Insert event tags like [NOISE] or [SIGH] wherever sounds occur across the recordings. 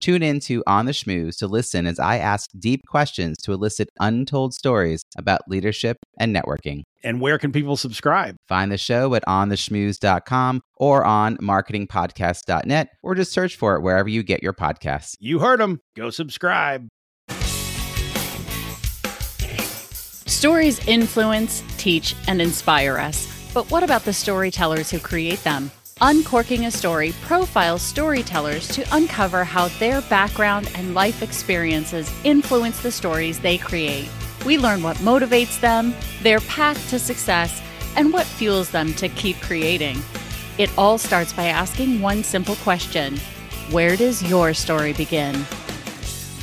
Tune in to On the Schmooze to listen as I ask deep questions to elicit untold stories about leadership and networking. And where can people subscribe? Find the show at ontheschmooze.com or on marketingpodcast.net or just search for it wherever you get your podcasts. You heard them. Go subscribe. Stories influence, teach, and inspire us. But what about the storytellers who create them? Uncorking a Story profiles storytellers to uncover how their background and life experiences influence the stories they create. We learn what motivates them, their path to success, and what fuels them to keep creating. It all starts by asking one simple question Where does your story begin?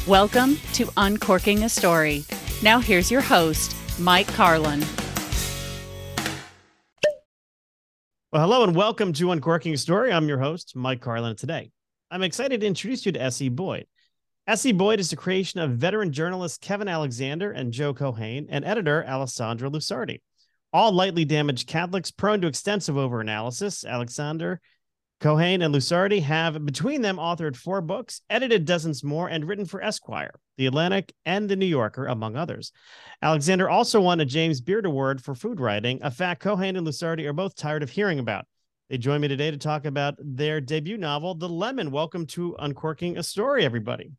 Welcome to Uncorking a Story. Now, here's your host, Mike Carlin. Well, hello and welcome to Uncorking Story. I'm your host, Mike Carlin. Today, I'm excited to introduce you to S.E. Boyd. S.E. Boyd is the creation of veteran journalists Kevin Alexander and Joe Keohane and editor Alessandra Lusardi. All lightly damaged Catholics prone to extensive overanalysis, Alexander, Keohane, and Lusardi have between them authored four books, edited dozens more, and written for Esquire, The Atlantic, and The New Yorker, among others. Alexander also won a James Beard Award for food writing, a fact Keohane and Lusardi are both tired of hearing about. They join me today to talk about their debut novel, The Lemon. Welcome to Uncorking a Story, everybody.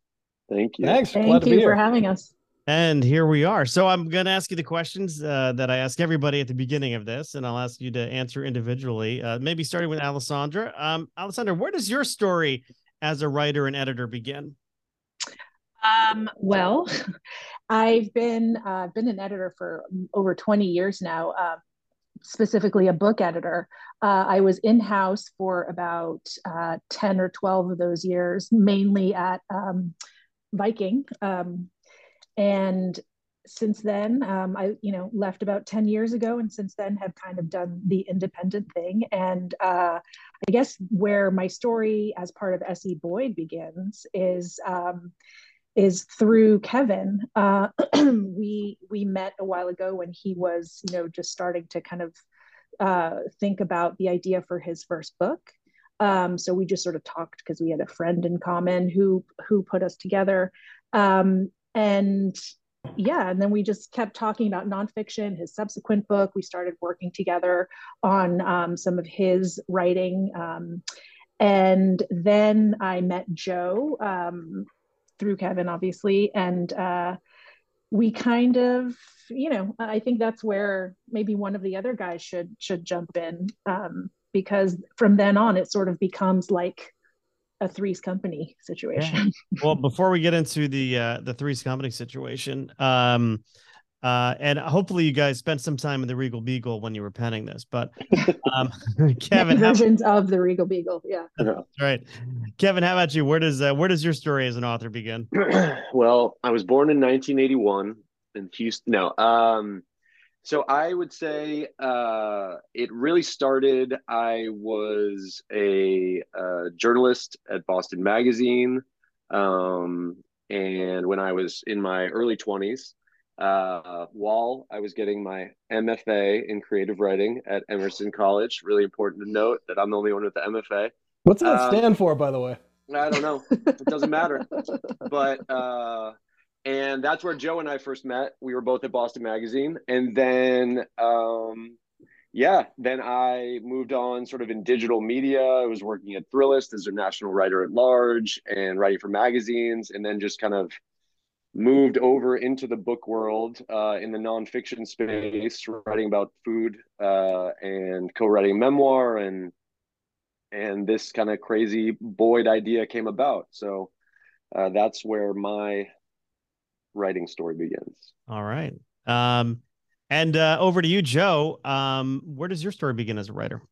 Thank you. Thanks. Thank you for having us. And here we are. So I'm going to ask you the questions uh, that I ask everybody at the beginning of this, and I'll ask you to answer individually. Uh, maybe starting with Alessandra. Um, Alessandra, where does your story as a writer and editor begin? Um, well, [LAUGHS] I've been uh, been an editor for over 20 years now. Uh, specifically, a book editor. Uh, I was in house for about uh, 10 or 12 of those years, mainly at um, Viking. Um, and since then um, i you know left about 10 years ago and since then have kind of done the independent thing. And uh, i guess where my story as part of se boyd begins is um, is through kevin. Uh, [CLEARS THROAT] we we met a while ago when he was you know just starting to kind of uh, think about the idea for his first book. Um, so we just sort of talked because we had a friend in common who who put us together. Um, and yeah and then we just kept talking about nonfiction his subsequent book. We started working together on um, some of his writing um, and then i met joe um, through kevin obviously and uh, we kind of you know i think that's where maybe one of the other guys should should jump in um, because from then on it sort of becomes like a three's company situation. Yeah. [LAUGHS] well, before we get into the uh, the three's company situation, um, uh, and hopefully you guys spent some time in the Regal Beagle when you were penning this. But [LAUGHS] um, [LAUGHS] Kevin, versions how... of the Regal Beagle, yeah. Right, Kevin. How about you? Where does uh, where does your story as an author begin? [CLEARS THROAT] well, I was born in 1981 in Houston. No, um, so I would say uh, it really started. I was a, a journalist at Boston Magazine, um, and when I was in my early twenties, uh, while I was getting my MFA in creative writing at Emerson College. Really important to note that I'm the only one with the MFA. What's that um, stand for, by the way? I don't know. It doesn't matter. [LAUGHS] But uh, and that's where Joe and I first met. We were both at Boston Magazine, and then um, yeah, then I moved on sort of in digital media. I was working at Thrillist as a national writer at large and writing for magazines, and then just kind of moved over into the book world uh, in the nonfiction space, writing about food uh, and co-writing memoir, and and this kind of crazy Boyd idea came about. So uh, that's where my writing story begins. All right. Um, and uh, over to you, Joe. Um, where does your story begin as a writer?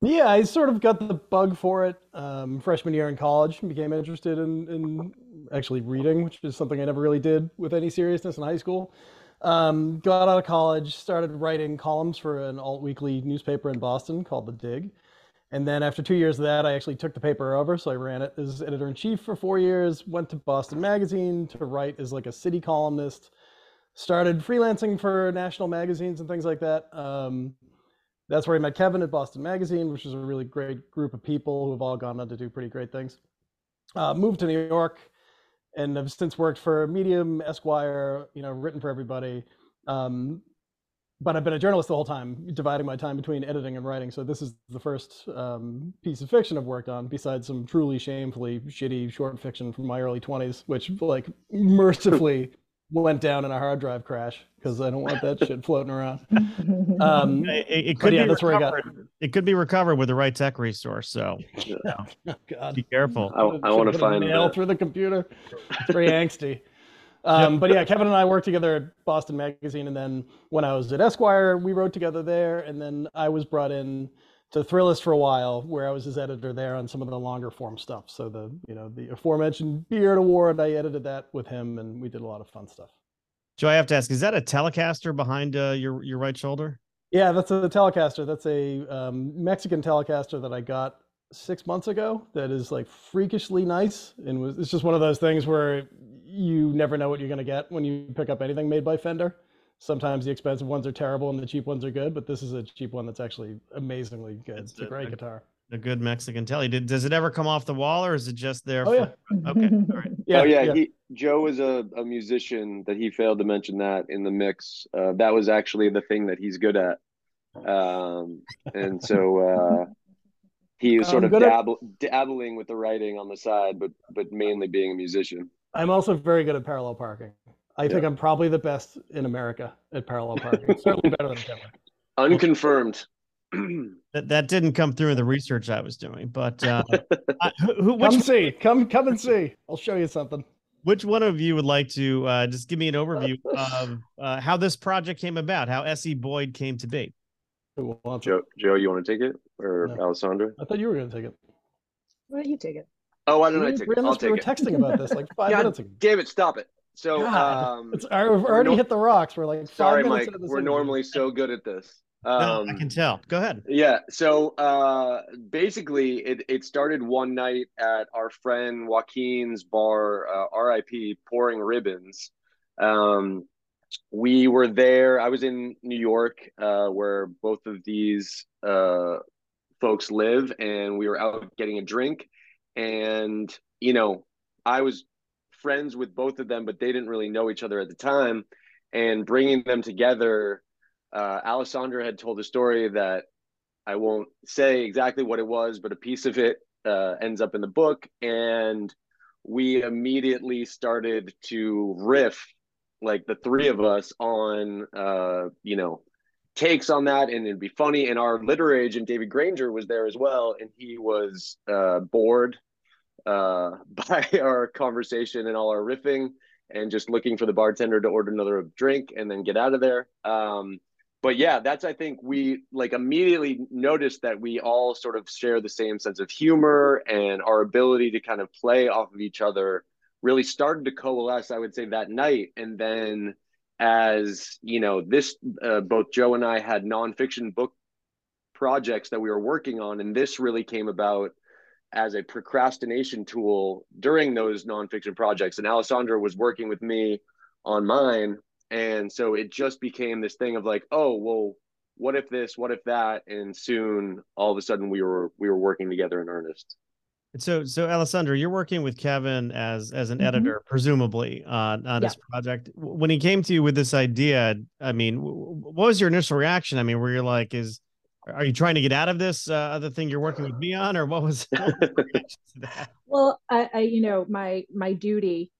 Yeah, I sort of got the bug for it um, freshman year in college and became interested in, in actually reading, which is something I never really did with any seriousness in high school. Um, got out of college, started writing columns for an alt weekly newspaper in Boston called The Dig. And then after two years of that, I actually took the paper over. So I ran it as editor in chief for four years, went to Boston Magazine to write as like a city columnist, started freelancing for national magazines and things like that. Um, that's where I met Kevin at Boston Magazine, which is a really great group of people who have all gone on to do pretty great things. Uh, moved to New York and have since worked for Medium, Esquire, you know, written for everybody. Um, but I've been a journalist the whole time, dividing my time between editing and writing. So this is the first um, piece of fiction I've worked on, besides some truly shamefully shitty short fiction from my early 20s, which like mercifully [LAUGHS] went down in a hard drive crash because I don't want that shit [LAUGHS] floating around. Um, [LAUGHS] it, it could yeah, be that's where I got- recovered. It could be recovered with the right tech resource. So oh, God. be careful. I, I want to Should've put a find mail that. through the computer. It's very angsty. Um, but yeah, Kevin and I worked together at Boston Magazine, and then when I was at Esquire, we wrote together there, and then I was brought in to Thrillist for a while, where I was his editor there on some of the longer form stuff. So the you know the aforementioned Beard Award, I edited that with him, and we did a lot of fun stuff. Joe, I have to ask: Is that a Telecaster behind uh, your your right shoulder? Yeah, that's a Telecaster. That's a um, Mexican Telecaster that I got six months ago. That is like freakishly nice, and was it's just one of those things where you never know what you're going to get when you pick up anything made by Fender. Sometimes the expensive ones are terrible and the cheap ones are good, but this is a cheap one that's actually amazingly good. It's It's, a a- great a- guitar. A good Mexican Tele. Did does it ever come off the wall, or is it just there? Oh for- yeah, [LAUGHS] Okay. All right. [LAUGHS] yeah, oh yeah, yeah. He, Joe is a, a musician that he failed to mention that in the mix. Uh, that was actually the thing that he's good at, um, and so uh, he [LAUGHS] was sort I'm of good at- dabbling with the writing on the side, but but mainly being a musician. I'm also very good at parallel parking. I think I'm probably the best in America at parallel [LAUGHS] parking. Certainly better than Kevin. Unconfirmed. [CLEARS THROAT] That that didn't come through in the research I was doing, but uh, [LAUGHS] I, who, who- which Come see, come come and see. I'll show you something. which one of you would like to uh, just give me an overview [LAUGHS] of uh, how this project came about, how S.E. Boyd came to be? Who? Joe, Joe, you want to take it or No. Alessandra? I thought you were going to take it. Why don't you take it? Oh, I don't We I were- take we it? I'll we were it. texting about this like five [LAUGHS] God minutes ago. Damn it! Stop it. So, um, it's I- we've already no- hit the rocks. We're like five sorry, minutes Mike. into this We're interview. normally so good at this. No, Um, I can tell. Go ahead. Yeah. So uh, basically, it, it started one night at our friend Joaquin's bar, uh, RIP, pouring ribbons. Um, we were there. I was in New York, uh, where both of these uh, folks live, and we were out getting a drink. And, you know, I was friends with both of them, but they didn't really know each other at the time. And bringing them together, uh, Alessandra had told a story that I won't say exactly what it was, but a piece of it uh, ends up in the book. And we immediately started to riff, like the three of us, on, uh, you know, takes on that and it'd be funny. And our literary agent, David Granger, was there as well. And he was uh, bored uh, [LAUGHS] by our conversation and all our riffing and just looking for the bartender to order another drink and then get out of there. Um, but yeah, that's I think we like immediately noticed that we all sort of share the same sense of humor and our ability to kind of play off of each other really started to coalesce. I would say that night, and then as you know, this uh, both Joe and I had nonfiction book projects that we were working on, and this really came about as a procrastination tool during those nonfiction projects. And Alessandra was working with me on mine. And so it just became this thing of like, oh, well, what if this, what if that? And soon all of a sudden we were we were working together in earnest. So, so Alessandra, you're working with Kevin as as an Mhm. editor, presumably on on his project. When he came to you with this idea, I mean, w- w- what was your initial reaction? I mean, were you like, is are you trying to get out of this uh, other thing you're working with me on, or what was? [LAUGHS] well, I, I, you know, my my duty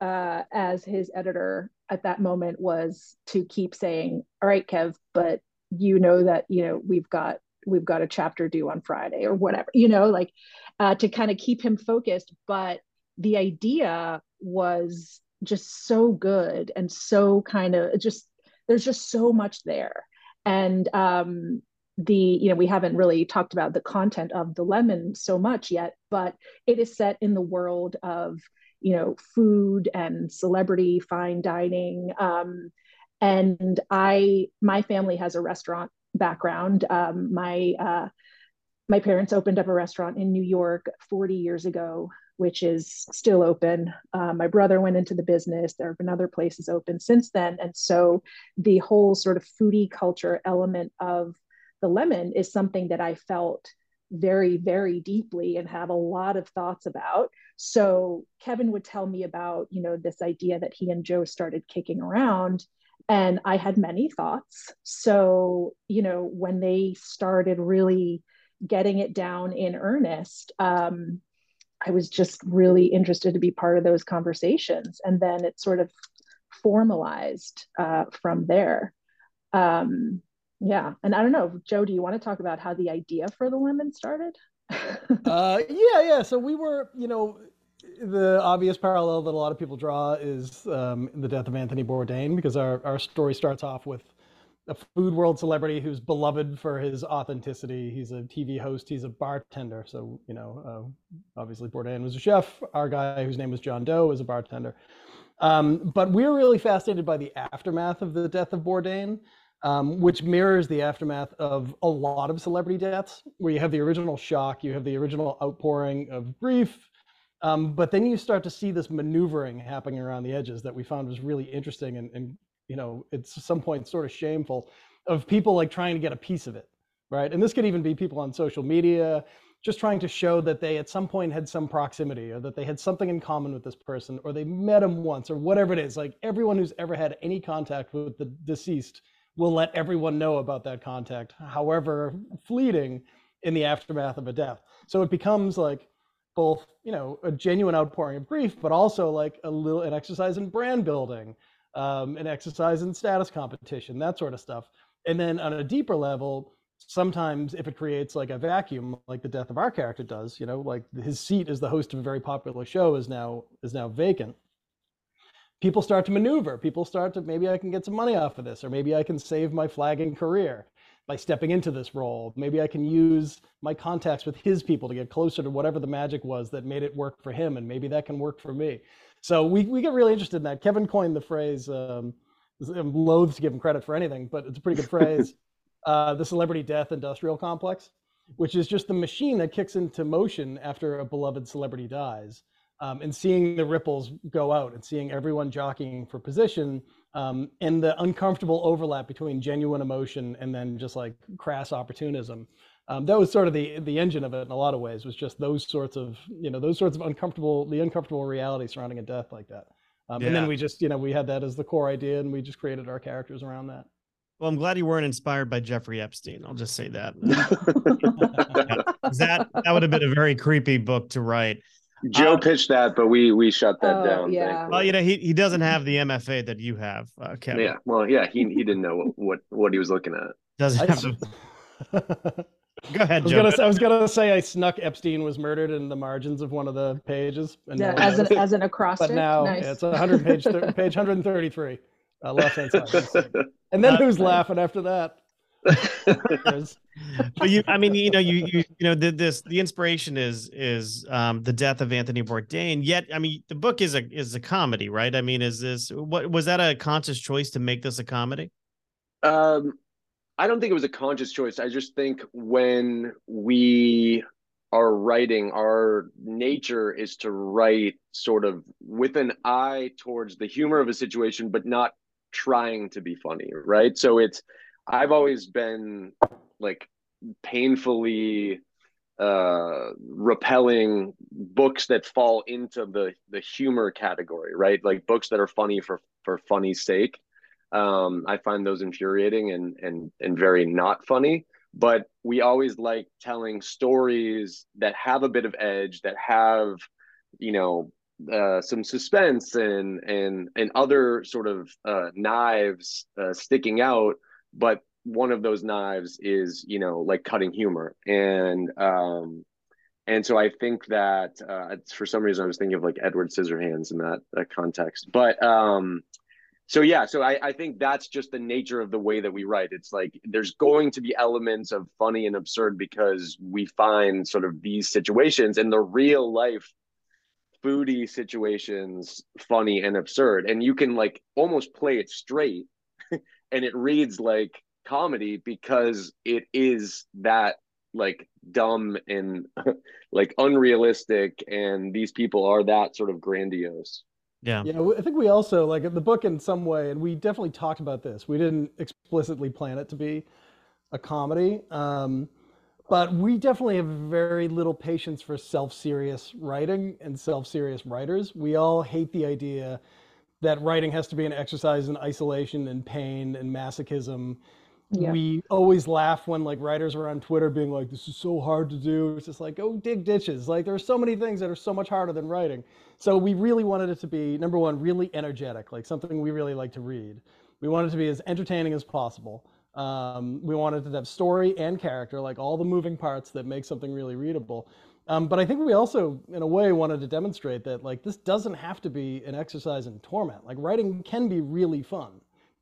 uh, as his editor at that moment was to keep saying, "All right, Kev, but you know that you know we've got we've got a chapter due on Friday or whatever, you know, like uh, to kind of keep him focused. But the idea was just so good and so kind of just there's just so much there and um the you know we haven't really talked about the content of the lemon so much yet but it is set in the world of you know food and celebrity fine dining um, and i my family has a restaurant background um, my uh, my parents opened up a restaurant in new york 40 years ago which is still open. Uh, my brother went into the business. There have been other places open since then. And so the whole sort of foodie culture element of the lemon is something that I felt very, very deeply and have a lot of thoughts about. So Kevin would tell me about, you know, this idea that he and Joe started kicking around. And I had many thoughts. So, you know, when they started really getting it down in earnest, um, I was just really interested to be part of those conversations. And then it sort of formalized uh, from there. Um, yeah. And I don't know, Joe, do you want to talk about how the idea for the lemon started? [LAUGHS] uh, yeah, yeah. So we were, you know, the obvious parallel that a lot of people draw is um, the death of Anthony Bourdain because our, our story starts off with a food world celebrity who's beloved for his authenticity. He's a TV host. He's a bartender. So you know, uh, obviously Bourdain was a chef. Our guy, whose name was John Doe, is a bartender. Um, but we're really fascinated by the aftermath of the death of Bourdain, um, which mirrors the aftermath of a lot of celebrity deaths, where you have the original shock, you have the original outpouring of grief, um, but then you start to see this maneuvering happening around the edges that we found was really interesting and, and you know, it's some point sort of shameful of people like trying to get a piece of it, right? And this could even be people on social media just trying to show that they at some point had some proximity or that they had something in common with this person or they met him once or whatever it is. Like everyone who's ever had any contact with the deceased will let everyone know about that contact, however fleeting in the aftermath of a death. So it becomes like both, you know, a genuine outpouring of grief, but also like a little an exercise in brand building um, an exercise in status competition, that sort of stuff. And then on a deeper level, sometimes if it creates like a vacuum, like the death of our character does, you know, like his seat as the host of a very popular show is now is now vacant. People start to maneuver. People start to maybe I can get some money off of this, or maybe I can save my flagging career by stepping into this role. Maybe I can use my contacts with his people to get closer to whatever the magic was that made it work for him, and maybe that can work for me. So we, we get really interested in that. Kevin coined the phrase, um, I'm loath to give him credit for anything, but it's a pretty good phrase, [LAUGHS] uh, the celebrity death industrial complex, which is just the machine that kicks into motion after a beloved celebrity dies. Um, and seeing the ripples go out and seeing everyone jockeying for position um, and the uncomfortable overlap between genuine emotion and then just like crass opportunism. Um, that was sort of the the engine of it in a lot of ways was just those sorts of you know those sorts of uncomfortable the uncomfortable reality surrounding a death like that. Um, yeah. and then we just you know we had that as the core idea and we just created our characters around that. Well i'm glad you weren't inspired by jeffrey epstein i'll just say that. [LAUGHS] [LAUGHS] That that would have been a very creepy book to write Joe um, pitched that, but we we shut that oh, down. Yeah. Well, you know, he, he doesn't have the MFA that you have, uh, Kevin. Yeah. Well, yeah, he he didn't know what what he was looking at. Doesn't have the... [LAUGHS] Go ahead. I was, gonna, I was, gonna, say I snuck Epstein was murdered in the margins of one of the pages. And yeah, as an [LAUGHS] as an acrostic. But now nice. yeah, it's a hundred page [LAUGHS] page 133, uh, left hand side. And then uh, who's laughing after that? [LAUGHS] but you, I mean, you know, you you you know, the, this the inspiration is is um the death of Anthony Bourdain. Yet, I mean, the book is a is a comedy, right? I mean, is this what was that a conscious choice to make this a comedy? Um, I don't think it was a conscious choice. I just think when we are writing, our nature is to write sort of with an eye towards the humor of a situation, but not trying to be funny, right? So it's, I've always been like painfully uh repelling books that fall into the the humor category right like books that are funny for for funny's sake um, I find those infuriating and and and very not funny. but we always like telling stories that have a bit of edge that have you know uh, some suspense and and and other sort of uh, knives uh, sticking out but one of those knives is you know like cutting humor. And um and so i think that uh for some reason i was thinking of like edward scissorhands in that, that context. But um so yeah so I, I think that's just the nature of the way that we write. It's like there's going to be elements of funny and absurd because we find sort of these situations in the real life foodie situations funny and absurd. And you can like almost play it straight and it reads like comedy because it is that like dumb and [LAUGHS] like unrealistic and these people are that sort of grandiose. Yeah. Yeah i think we also like the book in some way and we definitely talked about this we didn't explicitly plan it to be a comedy um, but we definitely have very little patience for self-serious writing and self-serious writers. We all hate the idea that writing has to be an exercise in isolation and pain and masochism yeah. we always laugh when like writers are on Twitter being like, "This is so hard to do." It's just like, "Go dig ditches." Like there are so many things that are so much harder than writing. So we really wanted it to be number one, really energetic, like something we really like to read. We wanted it to be as entertaining as possible. Um, we wanted to have story and character, like all the moving parts that make something really readable. Um, but I think we also, in a way, wanted to demonstrate that like this doesn't have to be an exercise in torment. Like writing can be really fun.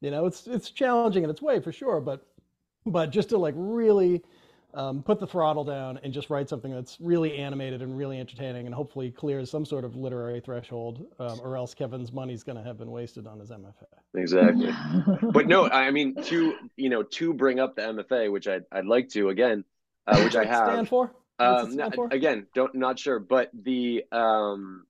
You know, it's it's challenging in its way for sure, but but just to like really um, put the throttle down and just write something that's really animated and really entertaining and hopefully clears some sort of literary threshold, um, or else Kevin's money's going to have been wasted on his MFA. Exactly. [LAUGHS] but no, I mean to you know to bring up the MFA, which I'd I'd like to again, uh, which I [LAUGHS] have. Stand for? Um? Again, don't not sure, but the um,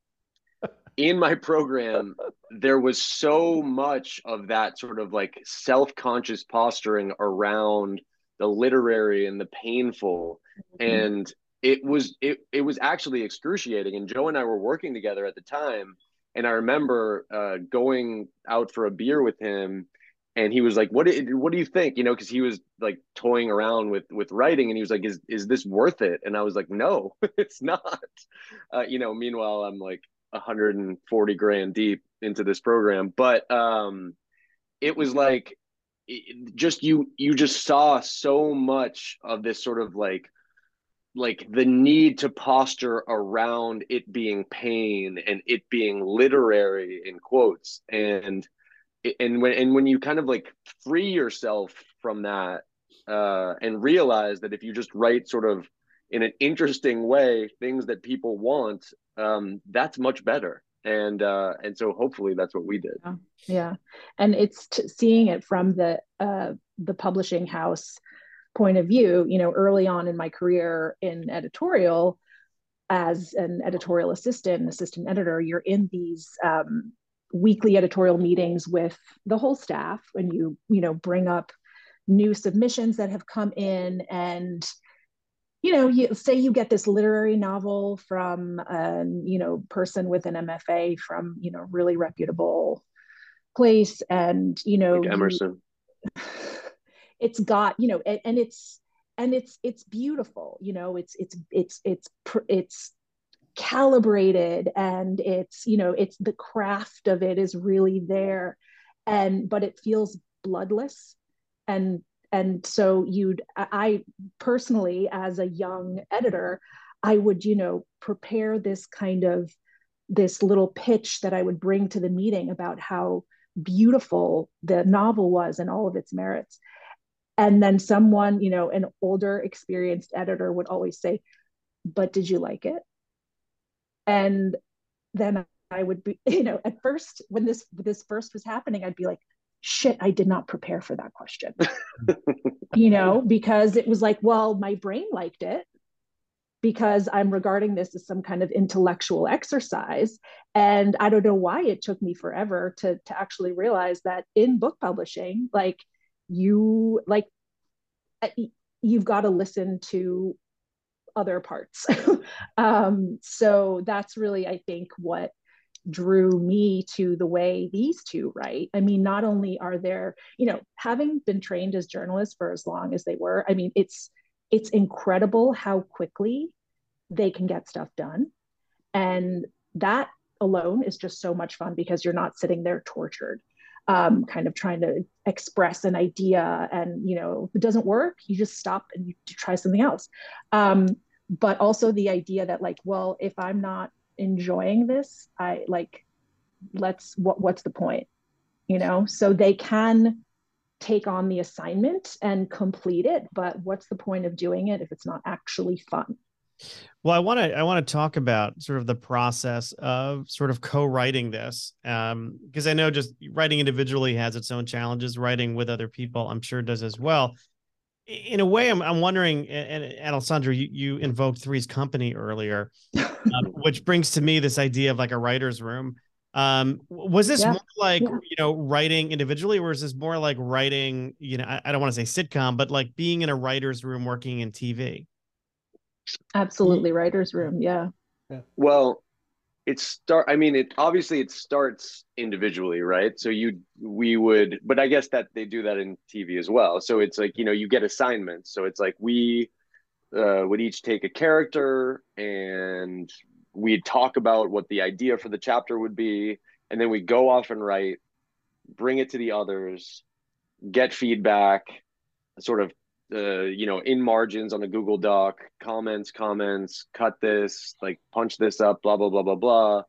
in my program there was so much of that sort of like self-conscious posturing around the literary and the painful mm-hmm. and it was it it was actually excruciating and joe and i were working together at the time and i remember uh, going out for a beer with him and he was like what do, what do you think? You know because he was like toying around with with writing and he was like is is this worth it? And i was like no [LAUGHS] it's not. Uh, you know meanwhile i'm like 140 grand deep into this program. But um it was like it, just you you just saw so much of this sort of like like the need to posture around it being pain and it being literary in quotes. And and when and when you kind of like free yourself from that uh and realize that if you just write sort of in an interesting way things that people want um, that's much better. And uh, and so hopefully that's what we did. Yeah, yeah. and it's t- seeing it from the uh, the publishing house point of view you know early on in my career in editorial as an editorial assistant assistant editor you're in these um, weekly editorial meetings with the whole staff and you you know bring up new submissions that have come in and you know, you say you get this literary novel from a you know person with an MFA from you know really reputable place, and you know like Emerson. You, [SIGHS] it's got you know, and, and it's and it's it's beautiful. You know, it's it's it's it's it's calibrated and it's you know it's the craft of it is really there. And but it feels bloodless. And and so you'd i personally as a young editor i would you know prepare this kind of this little pitch that i would bring to the meeting about how beautiful the novel was and all of its merits. And then someone you know an older experienced editor would always say but did you like it and then i would be [LAUGHS] you know at first when this this first was happening i'd be like shit, I did not prepare for that question. [LAUGHS] you know, because it was like, well, my brain liked it because I'm regarding this as some kind of intellectual exercise. And I don't know why it took me forever to, to actually realize that in book publishing, like you, like, you've got to listen to other parts. [LAUGHS] um, so that's really, I think, what drew me to the way these two write. I mean, not only are there, you know, having been trained as journalists for as long as they were, I mean, it's it's incredible how quickly they can get stuff done. And that alone is just so much fun because you're not sitting there tortured um, kind of trying to express an idea and you know if it doesn't work you just stop and you try something else. Um, but also the idea that like well if i'm not enjoying this i like let's what what's the point you know? So they can take on the assignment and complete it but what's the point of doing it if it's not actually fun well, I want to I want to talk about sort of the process of sort of co-writing this, because um, I know just writing individually has its own challenges. Writing with other people, I'm sure, does as well. In a way, I'm I'm wondering, and, and Alessandra, you, you invoked Three's Company earlier, um, [LAUGHS] which brings to me this idea of like a writer's room. Um, was this yeah. more like yeah. you know writing individually, or is this more like writing? You know, I, I don't want to say sitcom, but like being in a writer's room working in TV. Absolutely, writer's room. Yeah. yeah. Well, it start. I mean, it obviously it starts individually, right? So you we would, but I guess that they do that in TV as well. So it's like you know you get assignments. So it's like we uh, would each take a character and we'd talk about what the idea for the chapter would be, and then we go off and write, bring it to the others, get feedback, sort of uh, you know, in margins on the Google Doc, comments, comments, cut this, like punch this up, blah blah blah blah blah.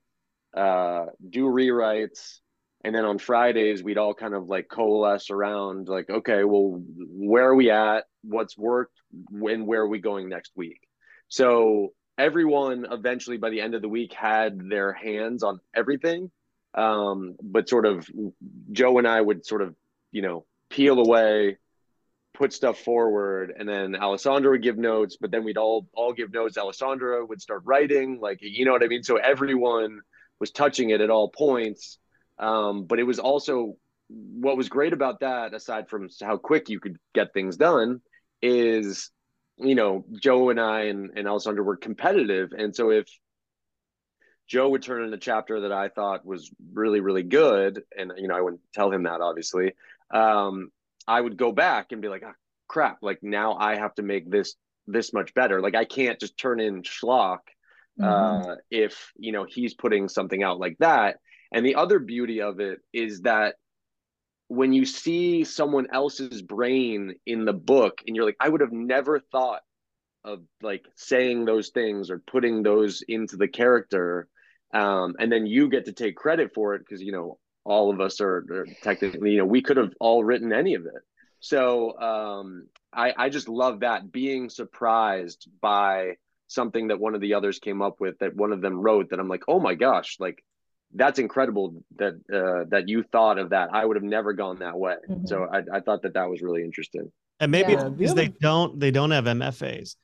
Uh, do rewrites, and then on Fridays we'd all kind of like coalesce around, like, okay, well, where are we at? What's worked? When? Where are we going next week? So everyone eventually by the end of the week had their hands on everything, um, but sort of Joe and I would sort of, you know, peel away put stuff forward and then Alessandra would give notes, but then we'd all all give notes. Alessandra would start writing, like you know what I mean? So everyone was touching it at all points. Um, but it was also what was great about that, aside from how quick you could get things done, is you know, Joe and I and, and Alessandra were competitive. And so if Joe would turn in a chapter that I thought was really, really good, and you know, I wouldn't tell him that obviously. Um, I would go back and be like, oh, crap, like now I have to make this this much better. Like I can't just turn in schlock mm-hmm. uh, if you know he's putting something out like that. And the other beauty of it is that when you see someone else's brain in the book, and you're like, I would have never thought of like saying those things or putting those into the character, um, and then you get to take credit for it because you know all of us are, are, technically, you know, we could have all written any of it. So um, I, I just love that being surprised by something that one of the others came up with that one of them wrote that I'm like, oh my gosh, like that's incredible that uh, that you thought of that. I would have never gone that way. Mm-hmm. So I, I thought that that was really interesting. And maybe yeah. because they don't they don't have MFAs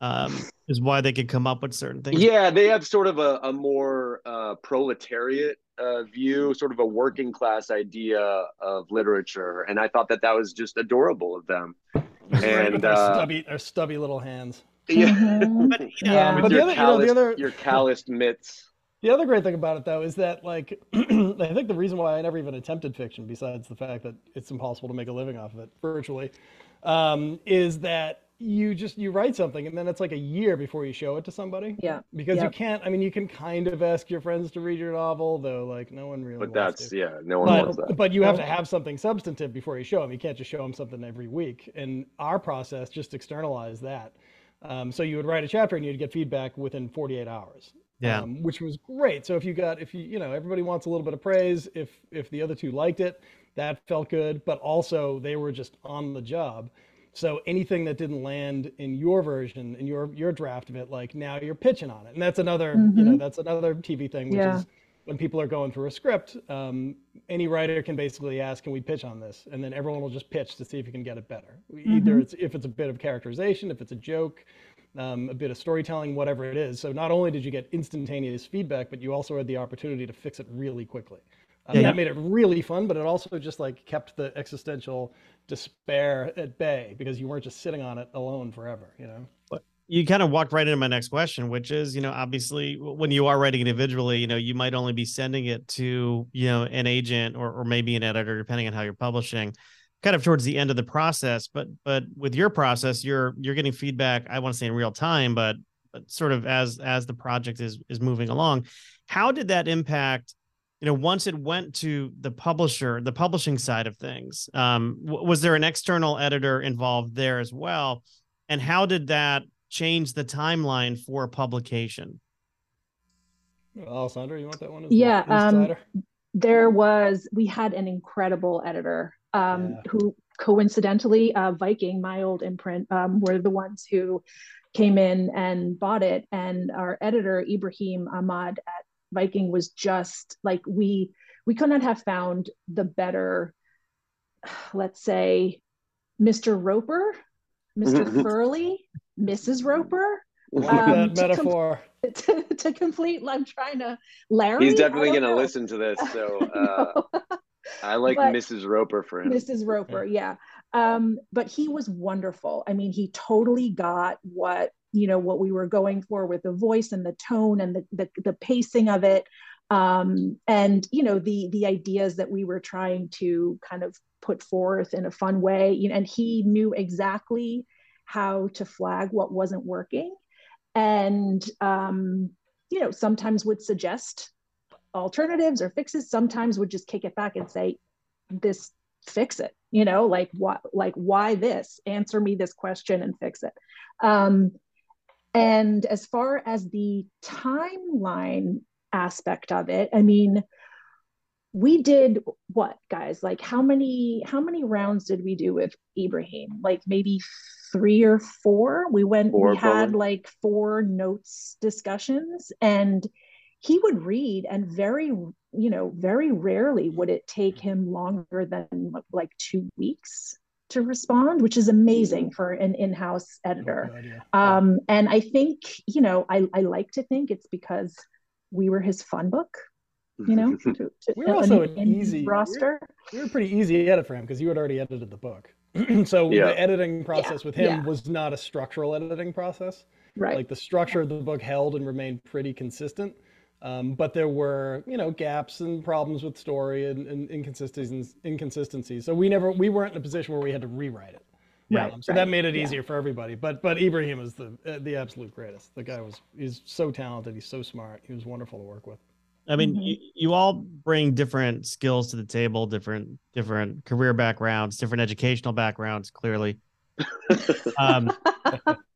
um, is why they could come up with certain things. Yeah, they have sort of a, a more uh, proletariat uh, view, sort of a working class idea of literature, and I thought that that was just adorable of them. and their uh, stubby, their stubby little hands. Yeah, mm-hmm. [LAUGHS] but, yeah. But the other, calloused, you know, the other, your calloused mitts. The other great thing about it, though, is that like [CLEARS THROAT] I think the reason why I never even attempted fiction, besides the fact that it's impossible to make a living off of it virtually, um, is that you just you write something and then it's like a year before you show it to somebody? Yeah. Because you can't i mean you can kind of ask your friends to read your novel though like no one really but that's to. yeah no one but, wants that. but you have to have something substantive before you show them you can't just show them something every week. And our process just externalized that. Um, so you would write a chapter and you'd get feedback within 48 hours. Yeah. Um, which was great. So if you got if you you know everybody wants a little bit of praise if if the other two liked it that felt good. But also they were just on the job so anything that didn't land in your version, in your your draft of it, like now you're pitching on it, and that's another mm-hmm. you know mm-hmm. that's another TV thing, which yeah. is when people are going through a script, um, any writer can basically ask, "Can we pitch on this?" And then everyone will just pitch to see if you can get it better. Mm-hmm. Either it's if it's a bit of characterization, if it's a joke, um, a bit of storytelling, whatever it is. So not only did you get instantaneous feedback, but you also had the opportunity to fix it really quickly. Um, yeah, that yeah. made it really fun, but it also just like kept the existential despair at bay because you weren't just sitting on it alone forever, you know. But you kind of walked right into my next question, which is, you know, obviously when you are writing individually, you know, you might only be sending it to, you know, an agent or, or maybe an editor, depending on how you're publishing, kind of towards the end of the process. But but with your process, you're you're getting feedback. I want to say in real time, but but sort of as as the project is is moving along. How did that impact? You know, once it went to the publisher, the publishing side of things, um, w- was there an external editor involved there as well? And how did that change the timeline for publication. Alessandra, you want that one? yeah, um, there was. We had an incredible editor um, yeah. who, coincidentally, uh, Viking, my old imprint, um, were the ones who came in and bought it. And our editor Ibrahim Ahmad at Viking was just like we. We could not have found the better, let's say, Mr. Roper, mister Furley, Mrs. Roper. [LAUGHS] Um, that metaphor. To, [LAUGHS] to, to, complete, I'm trying to Larry. He's definitely going to listen to this, so [LAUGHS] uh, I like but Mrs. Roper for him. Mrs. Roper, yeah. Um, but he was wonderful. I mean, he totally got what you know what we were going for with the voice and the tone and the the, the pacing of it, um, and you know the the ideas that we were trying to kind of put forth in a fun way. You know, and he knew exactly how to flag what wasn't working. And um, you know sometimes would suggest alternatives or fixes sometimes would just kick it back and say this fix it you know like what like why this? Answer me this question and fix it. Um, and as far as the timeline aspect of it i mean we did what guys like how many how many rounds did we do with ibrahim like maybe three or four. We went, four, we had probably. like four notes discussions, and he would read, and very, you know, very rarely would it take him longer than like two weeks to respond, which is amazing for an in-house editor. Um, and I think, you know, I, I like to think it's because we were his fun book you know [LAUGHS] to, to, we were also an, an easy roster we were, we were pretty easy to edit for him because you had already edited the book [CLEARS THROAT] so yeah. the editing process yeah. with him yeah. was not a structural editing process. Right. Like the structure of the book held and remained pretty consistent. Um, but there were, you know, gaps and problems with story and, and inconsistencies. Inconsistencies. So we never, we weren't in a position where we had to rewrite it. Right. Um, so right. that made it easier for everybody. But but Ibrahim is the uh, the absolute greatest. The guy was he's so talented. He's so smart. He was wonderful to work with. I mean, mm-hmm. you, you all bring different skills to the table, different different career backgrounds, different educational backgrounds. Clearly, [LAUGHS] um,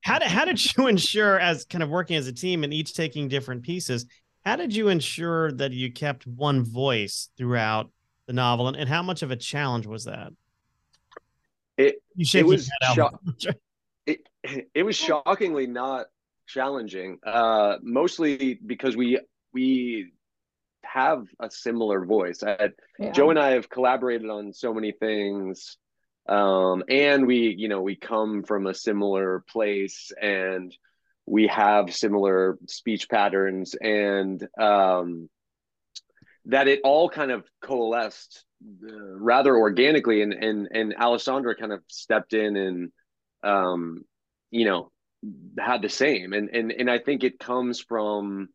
how did how did you [LAUGHS] ensure, as kind of working as a team and each taking different pieces, how did you ensure that you kept one voice throughout the novel, and, and how much of a challenge was that? It it was it, [LAUGHS] it was shockingly not challenging. Uh, mostly because we we have a similar voice. I, yeah. Joe and I have collaborated on so many things, um, and we, you know, we come from a similar place, and we have similar speech patterns, and um, that it all kind of coalesced uh, rather organically, and and and Alessandra kind of stepped in and, um, you know, had the same, and and and I think it comes from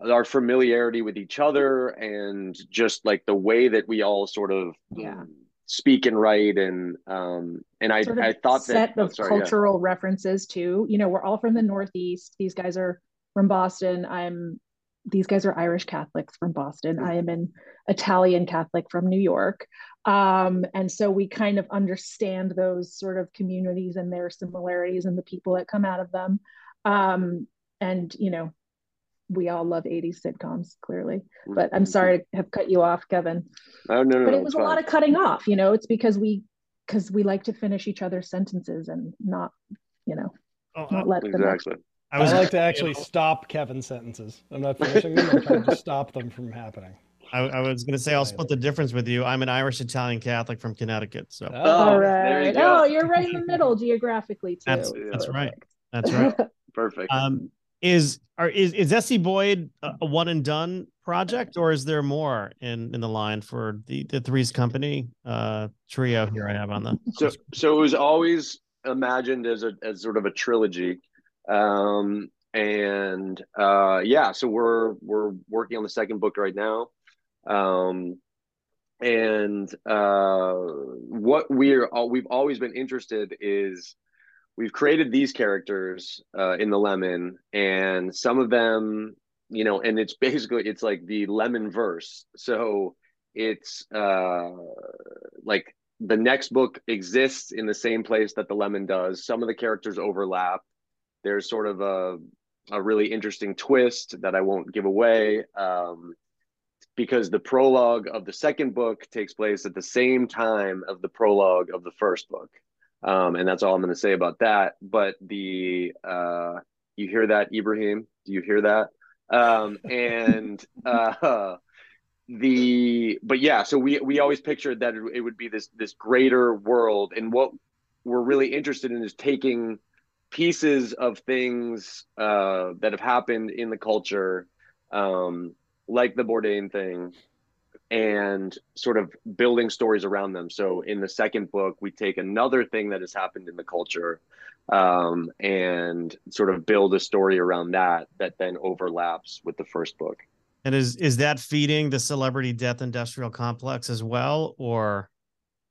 our familiarity with each other and just like the way that we all sort of yeah. Speak and write and um and I sort of I thought set that, of oh, sorry, cultural yeah. references too. You know, we're all from the Northeast. These guys are from Boston. I'm these guys are Irish Catholics from Boston. I am an Italian Catholic from New York. Um, and so we kind of understand those sort of communities and their similarities and the people that come out of them. Um, and you know, we all love 80s sitcoms clearly but i'm mm-hmm. sorry to have cut you off kevin oh no, no but it was a lot of cutting off you know it's because we because we like to finish each other's sentences and not you know oh, not let exactly them I, was, I like to actually stop Kevin's sentences. I'm not [LAUGHS] finishing them. I'm trying to stop them from happening. I, I was going to say I'll split the difference with you. I'm an Irish Italian Catholic from Connecticut. So oh, all right. You oh, you're right in the middle geographically too. That's, that's right. That's right. [LAUGHS] Perfect. Um, is are is is SE Boyd a one and done project, or is there more in in the line for the the Three's Company uh, trio here I have on the? So so it was always imagined as a as sort of a trilogy. Um, and uh, yeah, so we're we're working on the second book right now. Um, and uh, what we're we've always been interested is we've created these characters uh, in the lemon and some of them you know and it's [LAUGHS] basically it's like the lemon verse so it's uh like the next book exists in the same place that the lemon does. Some of the characters overlap. There's sort of a a really interesting twist that i won't give away um because the prologue of the second book takes place at the same time of the prologue of the first book um, and that's all I'm going to say about that. But the uh, you hear that, Ibrahim? Do you hear that? Um, and [LAUGHS] uh, the but yeah, so we we always pictured that it, would be this this greater world, and what we're really interested in is taking pieces of things uh, that have happened in the culture, um, like the Bourdain thing, and sort of building stories around them. So in the second book, we take another thing that has happened in the culture um, and sort of build a story around that that then overlaps with the first book. And is is that feeding the celebrity death industrial complex as well, or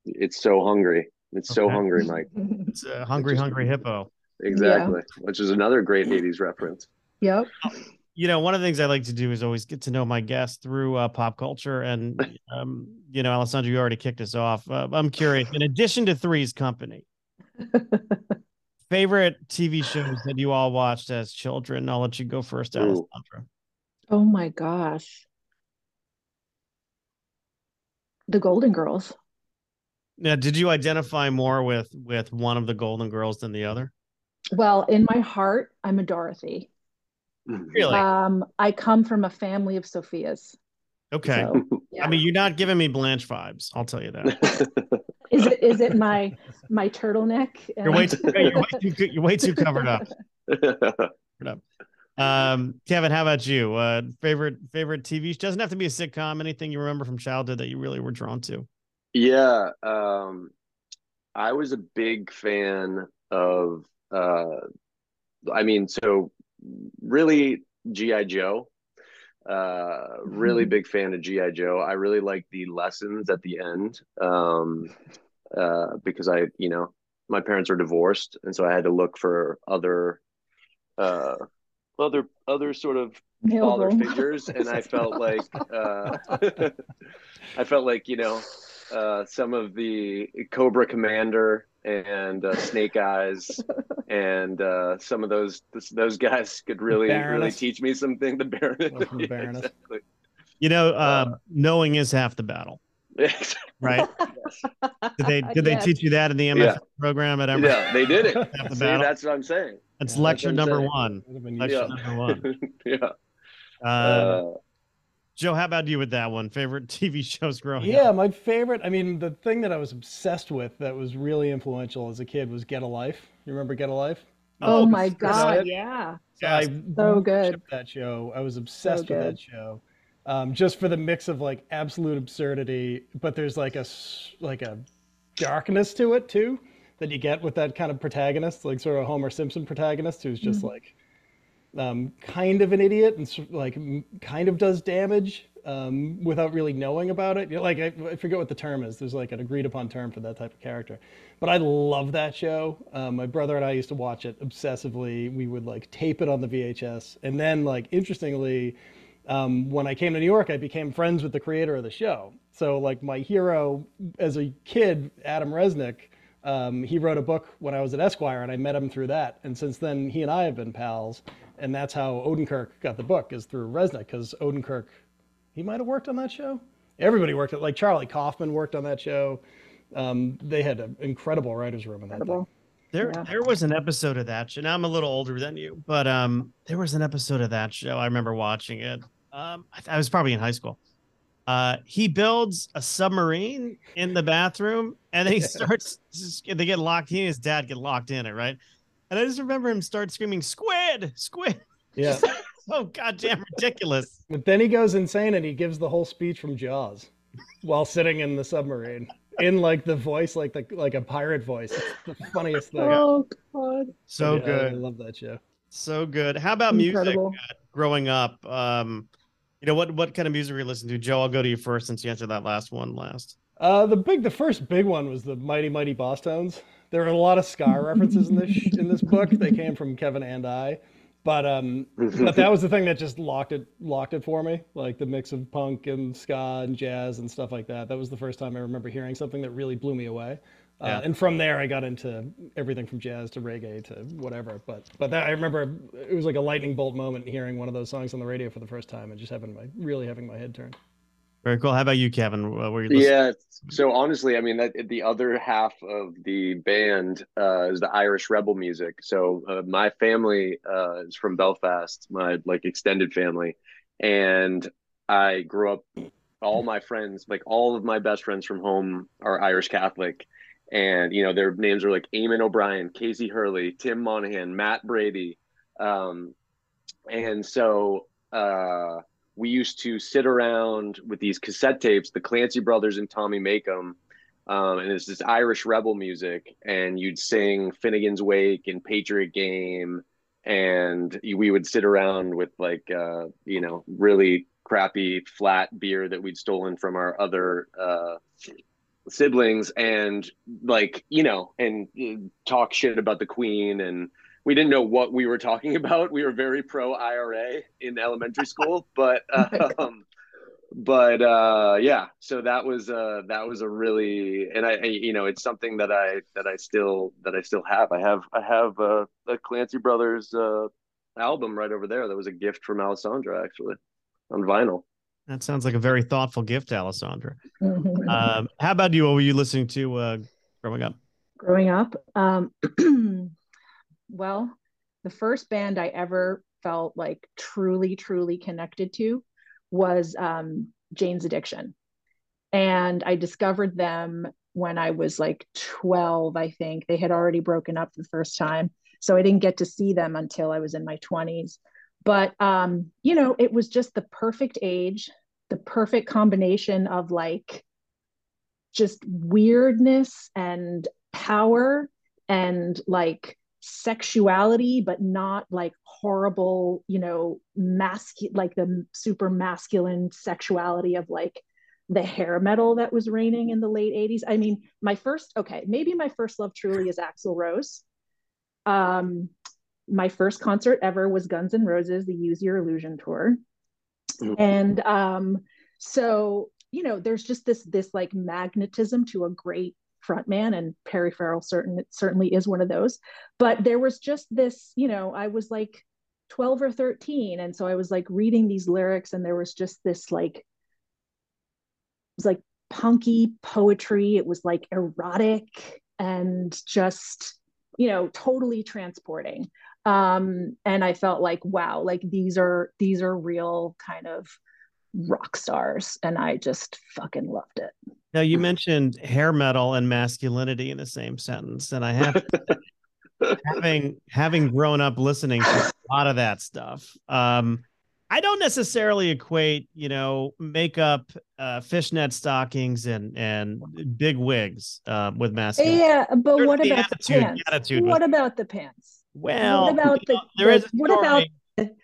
it's so hungry? It's okay. so hungry, Mike. [LAUGHS] It's a hungry, hungry hippo. Exactly, yeah. which is another great '80s reference. Yep you know, one of the things I like to do is always get to know my guests through uh, pop culture. And, [LAUGHS] um, you know, Alessandra, you already kicked us off. Uh, I'm curious, in addition to Three's Company, [LAUGHS] favorite TV shows that you all watched as children? I'll let you go first, Alessandra. Oh my gosh. The Golden Girls. Now, did you identify more with with one of the Golden Girls than the other? Well, in my heart, I'm a Dorothy. Really? Um, I come from a family of Sophias. Okay. So, yeah. [LAUGHS] I mean, you're not giving me Blanche vibes. I'll tell you that. [LAUGHS] is it is it my my turtleneck? You're way too you're way too, [LAUGHS] you're way too covered up. covered up. Um, Kevin, how about you? Uh, favorite favorite TV doesn't have to be a sitcom. Anything you remember from childhood that you really were drawn to? Yeah, um, I was a big fan of. Uh, I mean, so really GI Joe. Uh, really mm-hmm. big fan of GI Joe. I really like the lessons at the end um, uh, because I, you know, my parents are divorced, and so I had to look for other, uh, other, other sort of father figures, and I felt like, uh, [LAUGHS] I felt like you know, uh, some of the Cobra Commander and uh, Snake Eyes, [LAUGHS] and uh, some of those those guys could really really teach me something. The Baroness, oh, [LAUGHS] the [LAUGHS] Baroness. Yeah, exactly. You know, uh, uh, knowing is half the battle. right? Yes. Did they did they teach you that in the MF yeah. program at Emory? Yeah, they did it. See, that's what I'm saying. That's yeah, lecture that's number one. Lecture number one. yeah. Joe, how about you with that one? Favorite [LAUGHS] TV shows growing yeah, up? Yeah, my favorite. I mean, the thing that I was obsessed with that was really influential as a kid was Get a Life. You remember Get a Life? Oh, oh my god, yeah. So, I so good. That show. I was obsessed so with that show. Um, just for the mix of like absolute absurdity, but there's like a like a darkness to it too that you get with that kind of protagonist, like sort of Homer Simpson protagonist who's just mm-hmm. like um, kind of an idiot and like kind of does damage um, without really knowing about it. You know, like I, I, forget what the term is. There's like an agreed upon term for that type of character. But I love that show. Um, my brother and I used to watch it obsessively. We would like tape it on the VHS, and then like interestingly, um, when I came to New York, I became friends with the creator of the show. So like my hero as a kid, Adam Resnick. Um, he wrote a book when I was at Esquire, and I met him through that. And since then, he and I have been pals and that's how Odenkirk got the book is through Resnick because Odenkirk, he might have worked on that show. Everybody worked it. Like Charlie Kaufman worked on that show. Um, they had an incredible writers' room in that thing. There, yeah. there was an episode of that show. Now I'm a little older than you, but um, there was an episode of that show. I remember watching it. Um, I, I was probably in high school. Uh, he builds a submarine in the bathroom, and then he [LAUGHS] starts. They get locked. He and his dad get locked in it, right? And I just remember him start screaming, "Squid, squid!" Yeah. so [LAUGHS] goddamn ridiculous. But then he goes insane and he gives the whole speech from Jaws while sitting in the submarine in like the voice, like the like a pirate voice. It's the funniest thing. Oh god, so yeah, good. I love that show. So good. How about Incredible. music uh, growing up? Um, you know what what kind of music were you listening to? Joe, I'll go to you first since you answered that last one last. Uh, the big, the first big one was the Mighty Mighty Bosstones. There are a lot of ska references in this in this book. They [LAUGHS] came from Kevin and I, but um, but that was the thing that just locked it locked it for me. Like the mix of punk and ska and jazz and stuff like that. That was the first time I remember hearing something that really blew me away. Uh, And from there, I got into everything from jazz to reggae to whatever. But but that, I remember it was like a lightning bolt moment hearing one of those songs on the radio for the first time and just having my really having my head turned. Very cool. How about you, Kevin? Were you? Yeah. So honestly, I mean, that the other half of the band uh, is the Irish rebel music. So uh, my family uh, is from Belfast, my like extended family, and I grew up. All my friends, like all of my best friends from home, are Irish Catholic, and you know their names are like Eamon O'Brien, Casey Hurley, Tim Monahan, Matt Brady, um, and so. Uh, we used to sit around with these cassette tapes, the Clancy brothers and Tommy Makem, um, and it's this Irish rebel music, and you'd sing Finnegan's Wake and Patriot Game, and we would sit around with like uh, you know really crappy flat beer that we'd stolen from our other uh, siblings, and like you know, and uh, talk shit about the Queen and we didn't know what we were talking [LAUGHS] about. We were very pro IRA in elementary school, [LAUGHS] but [LAUGHS] um, but uh, yeah. So that was uh, that was a really and I, I you know it's something that I that I still that I still have. I have I have uh, a Clancy Brothers uh, album right over there. That was a gift from Alessandra actually on vinyl. That sounds like a very thoughtful gift, Alessandra. Mhm. Um, how about you? What were you listening to uh, growing up? growing up um [CLEARS THROAT] well the first band i ever felt like truly truly connected to was um jane's addiction. And i discovered them when i was like 12 i think. They had already broken up the first time so i didn't get to see them until i was in my 20s but um you know it was just the perfect age the perfect combination of like just weirdness and power and like sexuality but not like horrible you know masculine like the super masculine sexuality of like the hair metal that was reigning in the late 80s i mean my first okay maybe my first love truly is axl rose. Um my first concert ever was guns N' roses the use your illusion tour. Mhm. and um so you know there's just this this like magnetism to a great frontman and perry farrell certain it certainly is one of those. But there was just this you know i was like 12 or 13 and so i was like reading these lyrics and there was just this like it was like punky poetry. It was like erotic and just you know totally transporting. Um and i felt like wow like these are these are real kind of rock stars and i just fucking loved it Now you mentioned hair metal and masculinity in the same sentence, and I have [LAUGHS] having having grown up listening to a lot of that stuff. Um, I don't necessarily equate, you know, makeup, uh, fishnet stockings, and and big wigs uh, with masculinity. yeah but There's what the about the pants the attitude was- what about the pants Well, what about the, know, there the- is what about story-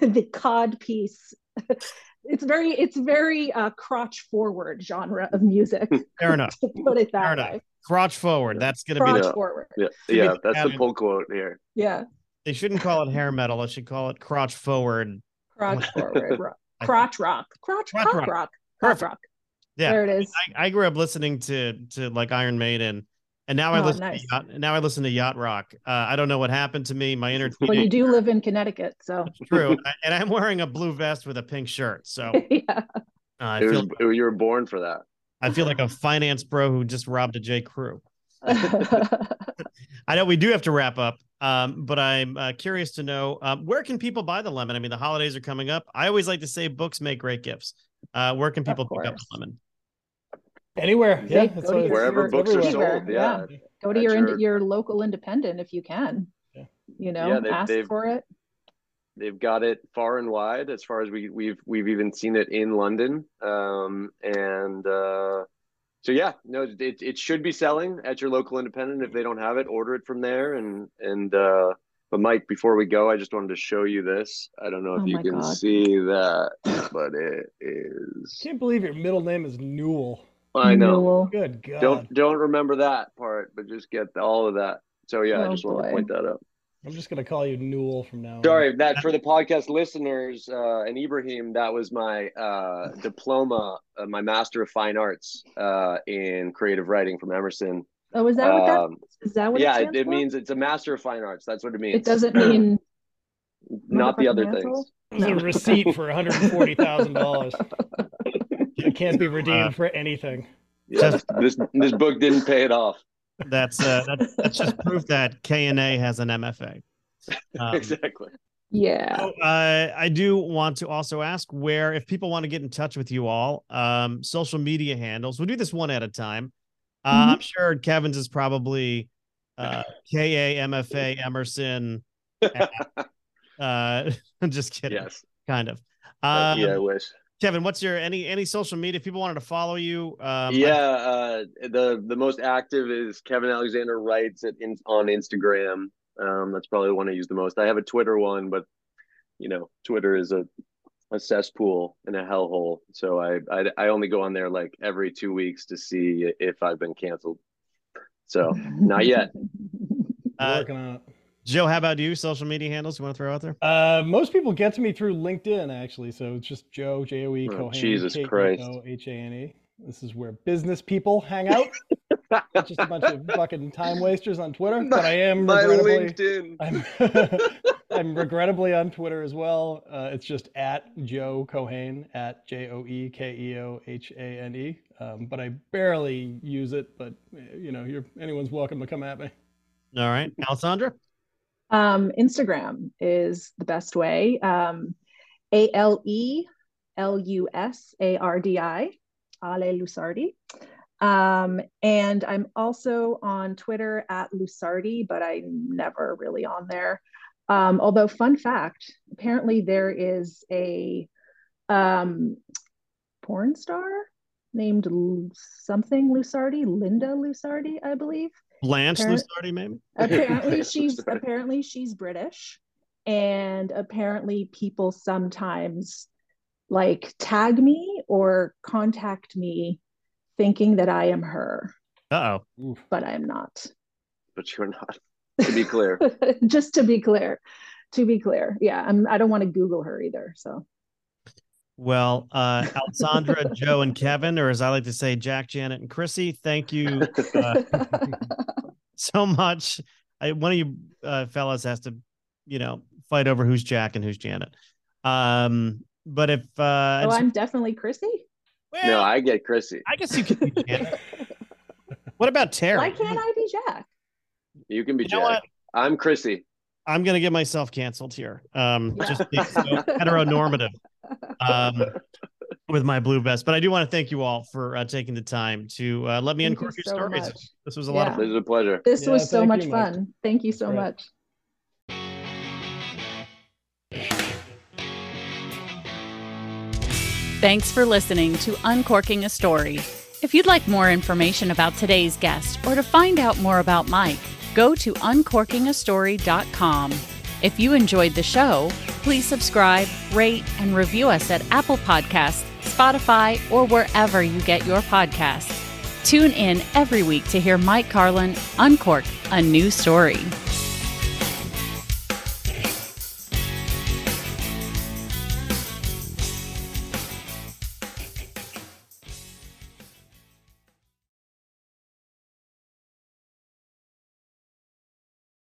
the [LAUGHS] cod piece [LAUGHS] it's very it's very uh crotch forward genre of music fair enough. [LAUGHS] to put it that Fair that enough. way Crotch forward. That's going to be. crotch The, Yeah. forward Yeah, yeah, the that's the pull quote here. yeah they shouldn't call it hair metal. They should call it crotch forward. crotch [LAUGHS] forward ro- crotch rock crotch Crotch crotch rock. rock crotch rock Yeah. there it is I, I grew up listening to to like Iron Maiden, and now I Oh, listen nice. to yacht, now I listen to yacht rock. Uh, I don't know what happened to me. My inner well you do live in connecticut so true, and I'm wearing a blue vest with a pink shirt. So [LAUGHS] uh, yeah I It was, feel you were born for that. I feel like a finance bro who just robbed a J Crew. [LAUGHS] I know we do have to wrap up, um, but I'm uh, curious to know um, where can people buy the lemon? I mean, the holidays are coming up. I always like to say books make great gifts. Uh, where can people pick up the lemon? Anywhere, Yeah, yeah, go it's to Wherever your- books are sold, yeah. go to your your- your local independent if you can Yeah. you know Yeah, they- ask they've- for it They've got it far and wide as far as we, we've we've even seen it in London. Um, and uh, so yeah, no, it, it should be selling at your local independent. If they don't have it, order it from there. And and uh, But Mike, before we go, I just wanted to show you this. I don't know if Oh you can God. see that, but it is. I Can't believe your middle name is Newell. I know. Newell. Good God. Don't don't remember that part, but just get all of that. So yeah, I Oh, just want to point that out. I'm just gonna call you Newell from now on. Sorry, that for the podcast listeners, uh, and Ibrahim, that was my uh, diploma, uh, my Master of Fine Arts uh, in creative writing from Emerson. Oh, is that what that Um, is? that what yeah, it, it, stands it for? means it's a Master of Fine Arts. That's what it means. It doesn't mean not the other motherfucking things. asshole? It was a receipt for $140,000. [LAUGHS] It can't be redeemed Uh, for anything. Yeah, Just- this this book didn't pay it off. That's uh, that, that's just proof that K and A has an MFA. Um, exactly. Yeah. So, uh, I do want to also ask where, if people want to get in touch with you all, um, social media handles. We'll do this one at a time. Uh, Mhm. I'm sure Kevin's is probably uh, K A M F A Emerson. [LAUGHS] uh, [LAUGHS] I'm just kidding, Yes. kind of. Uh, Um, yeah, I wish. Kevin, what's your any any social media? If people wanted to follow you, um, yeah, uh, the the most active is Kevin Alexander writes it in, on Instagram. Um, that's probably the one I use the most. I have a Twitter one, but you know, Twitter is a a cesspool and a hellhole. So I, I I only go on there like every two weeks to see if I've been canceled. So not yet. uh, [LAUGHS] Working on it. Joe, how about you? Social media handles you want to throw out there? Uh, most people get to me through LinkedIn, actually. So it's just Joe, J O E, Oh, Jesus K Christ. O H A N E. This is where business people hang out. Not just a bunch of [LAUGHS] fucking time wasters on Twitter. But I am My regrettably, LinkedIn. [LAUGHS] I'm, I'm regrettably on Twitter as well. Uh, it's just at Joe Keohane at J O E K E O H A N E. Um, but I barely use it. But you know, you're anyone's welcome to come at me. All right, Alessandra. Um, Instagram is the best way. Um, A L E L U S A R D I, Ale Lusardi. Um, and I'm also on Twitter at Lusardi, but I'm never really on there. Um, although, fun fact apparently, there is a um, porn star named something Lusardi, Linda Lusardi, I believe Blanche Parent- Lusardi, maybe. [LAUGHS] apparently she's apparently she's british and apparently people sometimes like tag me or contact me thinking that i am her Uh oh. But i'm not But you're not. To be clear. [LAUGHS] just to be clear to be clear yeah I'm, i don't want to google her either so Well, uh, Alessandra, Joe, and Kevin, or as I like to say, Jack, Janet, and Chrissy, thank you uh, [LAUGHS] so much. I, one of you uh, fellas has to, you know, fight over who's Jack and who's Janet. Um, but if uh, oh it's- i'm definitely chrissy well, No, I get Chrissy. I guess you can be Janet. [LAUGHS] What about Terry? why can't i be jack You can be You Jack. I'm Chrissy. I'm gonna get myself canceled here. Um, just [LAUGHS] being so heteronormative. Um, with my blue vest, but I do want to thank you all for uh, taking the time to uh, let me Thank you uncork your so stories. much. This was a lot of Yeah. fun. This is a pleasure. this Yeah, was so much you, Mike. fun thank you so great. much Thanks for listening to Uncorking a Story. If you'd like more information about today's guest or to find out more about Mike, go to uncorkingastory.com. If you enjoyed the show, please subscribe, rate, and review us at Apple Podcasts, Spotify, or wherever you get your podcasts. Tune in every week to hear Mike Carlin uncork a new story.